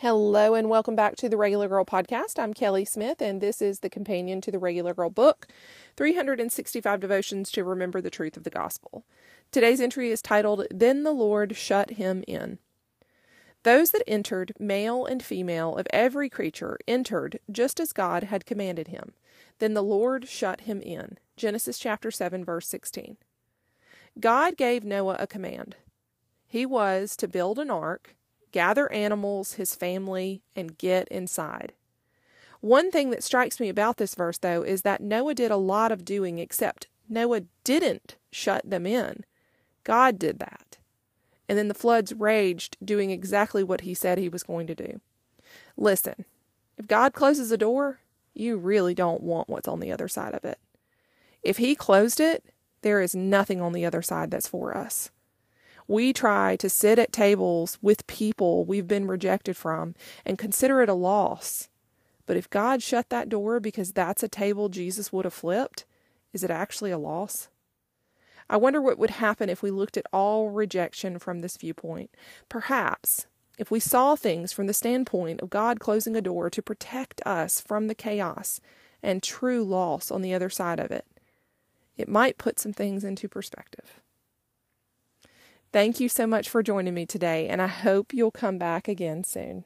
Hello, and welcome back to the Regular Girl Podcast. I'm Kelly Smith, and this is the companion to the Regular Girl book 365 Devotions to Remember the Truth of the Gospel. Today's entry is titled, Then the Lord Shut Him In. Those that entered, male and female, of every creature, entered just as God had commanded him. Then the Lord shut him in. Genesis chapter 7, verse 16. God gave Noah a command. He was to build an ark gather animals, his family, and get inside. One thing that strikes me about this verse, though, is that Noah did a lot of doing, except Noah didn't shut them in. God did that. And then the floods raged, doing exactly what he said he was going to do. Listen, if God closes a door, you really don't want what's on the other side of it. If he closed it, there is nothing on the other side that's for us. We try to sit at tables with people we've been rejected from and consider it a loss. But if God shut that door because that's a table Jesus would have flipped, is it actually a loss? I wonder what would happen if we looked at all rejection from this viewpoint. Perhaps if we saw things from the standpoint of God closing a door to protect us from the chaos and true loss on the other side of it, it might put some things into perspective. Thank you so much for joining me today, and I hope you'll come back again soon.